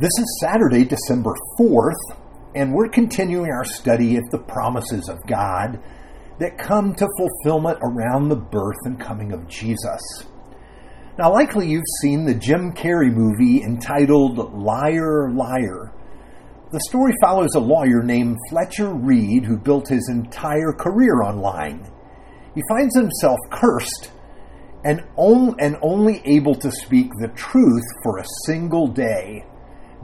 This is Saturday, December 4th, and we're continuing our study of the promises of God that come to fulfillment around the birth and coming of Jesus. Now, likely you've seen the Jim Carrey movie entitled Liar, Liar. The story follows a lawyer named Fletcher Reed who built his entire career on lying. He finds himself cursed and, on, and only able to speak the truth for a single day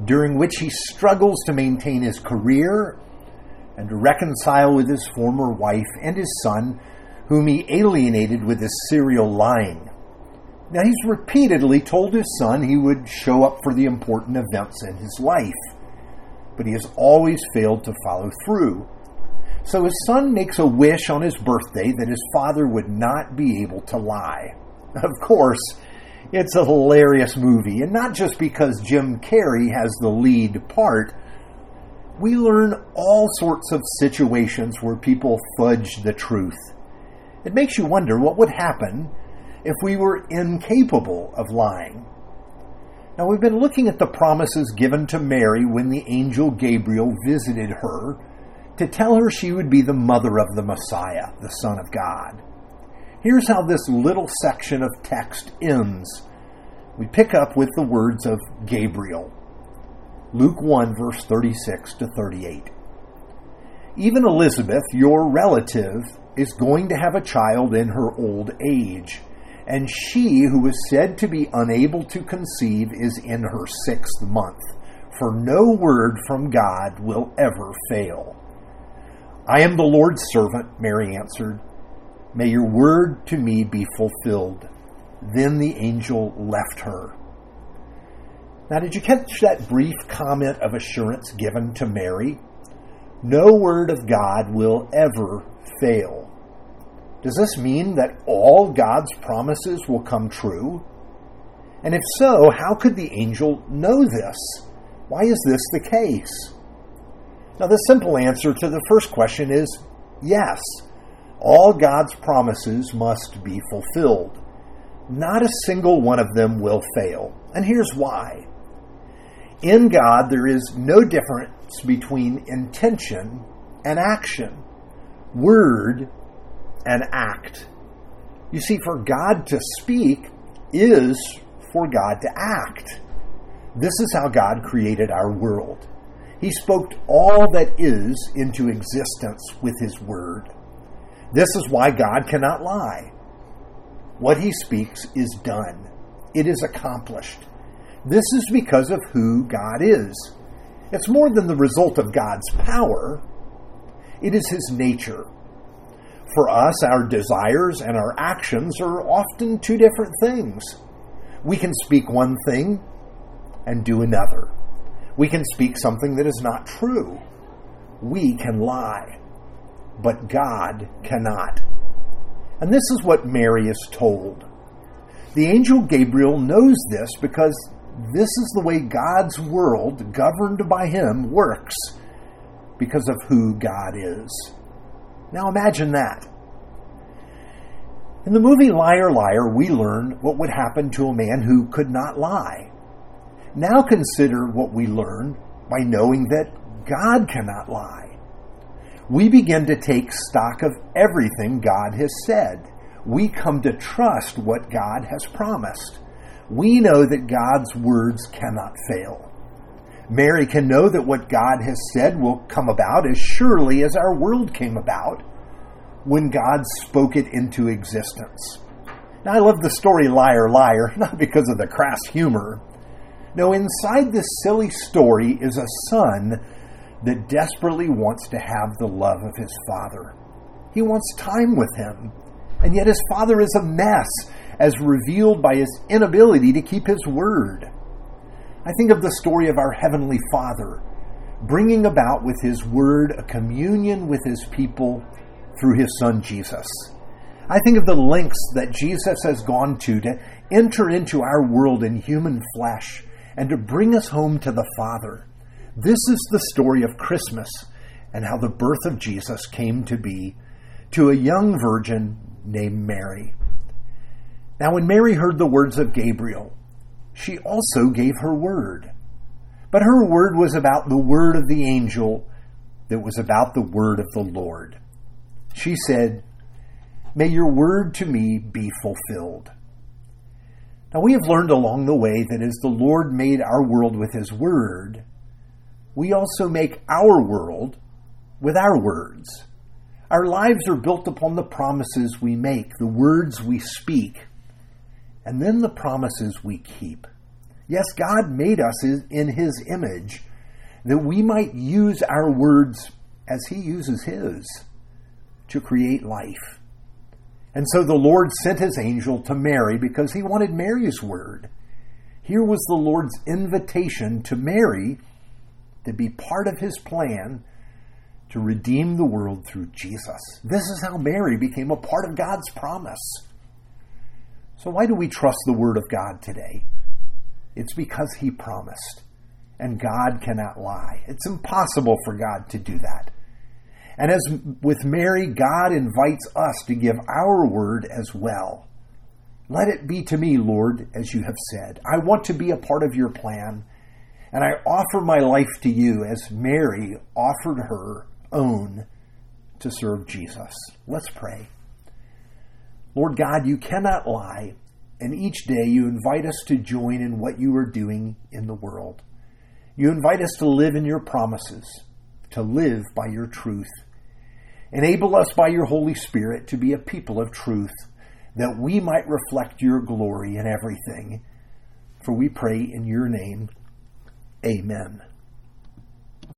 during which he struggles to maintain his career and to reconcile with his former wife and his son, whom he alienated with his serial lying. Now, he's repeatedly told his son he would show up for the important events in his life, but he has always failed to follow through. So his son makes a wish on his birthday that his father would not be able to lie. Of course, it's a hilarious movie, and not just because Jim Carrey has the lead part. We learn all sorts of situations where people fudge the truth. It makes you wonder what would happen if we were incapable of lying. Now, we've been looking at the promises given to Mary when the angel Gabriel visited her to tell her she would be the mother of the Messiah, the Son of God. Here's how this little section of text ends. We pick up with the words of Gabriel. Luke 1, verse 36 to 38. Even Elizabeth, your relative, is going to have a child in her old age, and she who was said to be unable to conceive is in her sixth month, for no word from God will ever fail. I am the Lord's servant, Mary answered. May your word to me be fulfilled. Then the angel left her. Now, did you catch that brief comment of assurance given to Mary? No word of God will ever fail. Does this mean that all God's promises will come true? And if so, how could the angel know this? Why is this the case? Now, the simple answer to the first question is yes all God's promises must be fulfilled. Not a single one of them will fail. And here's why. In God, there is no difference between intention and action, word and act. You see, for God to speak is for God to act. This is how God created our world. He spoke all that is into existence with His Word. This is why God cannot lie. What he speaks is done, it is accomplished. This is because of who God is. It's more than the result of God's power, it is his nature. For us, our desires and our actions are often two different things. We can speak one thing and do another. We can speak something that is not true. We can lie but God cannot. And this is what Mary is told. The angel Gabriel knows this because this is the way God's world, governed by him, works because of who God is. Now imagine that. In the movie Liar Liar, we learn what would happen to a man who could not lie. Now consider what we learn by knowing that God cannot lie we begin to take stock of everything God has said. We come to trust what God has promised. We know that God's words cannot fail. Mary can know that what God has said will come about as surely as our world came about when God spoke it into existence. Now, I love the story Liar, Liar, not because of the crass humor. No, inside this silly story is a son that desperately wants to have the love of his father. He wants time with him, and yet his father is a mess, as revealed by his inability to keep his word. I think of the story of our Heavenly Father, bringing about with his word a communion with his people through his Son Jesus. I think of the lengths that Jesus has gone to to enter into our world in human flesh and to bring us home to the Father. This is the story of Christmas and how the birth of Jesus came to be to a young virgin named Mary. Now, when Mary heard the words of Gabriel, she also gave her word. But her word was about the word of the angel that was about the word of the Lord. She said, May your word to me be fulfilled. Now, we have learned along the way that as the Lord made our world with his word, we also make our world with our words. Our lives are built upon the promises we make, the words we speak, and then the promises we keep. Yes, God made us in His image that we might use our words as He uses His to create life. And so the Lord sent His angel to Mary because He wanted Mary's word. Here was the Lord's invitation to Mary to be part of His plan to redeem the world through Jesus. This is how Mary became a part of God's promise. So, why do we trust the Word of God today? It's because He promised, and God cannot lie. It's impossible for God to do that. And as with Mary, God invites us to give our word as well. Let it be to me, Lord, as you have said. I want to be a part of your plan, and I offer my life to you as Mary offered her own to serve Jesus. Let's pray. Lord God, you cannot lie, and each day you invite us to join in what you are doing in the world. You invite us to live in your promises, to live by your truth. Enable us by your Holy Spirit to be a people of truth, that we might reflect your glory in everything. For we pray in your name. Amen.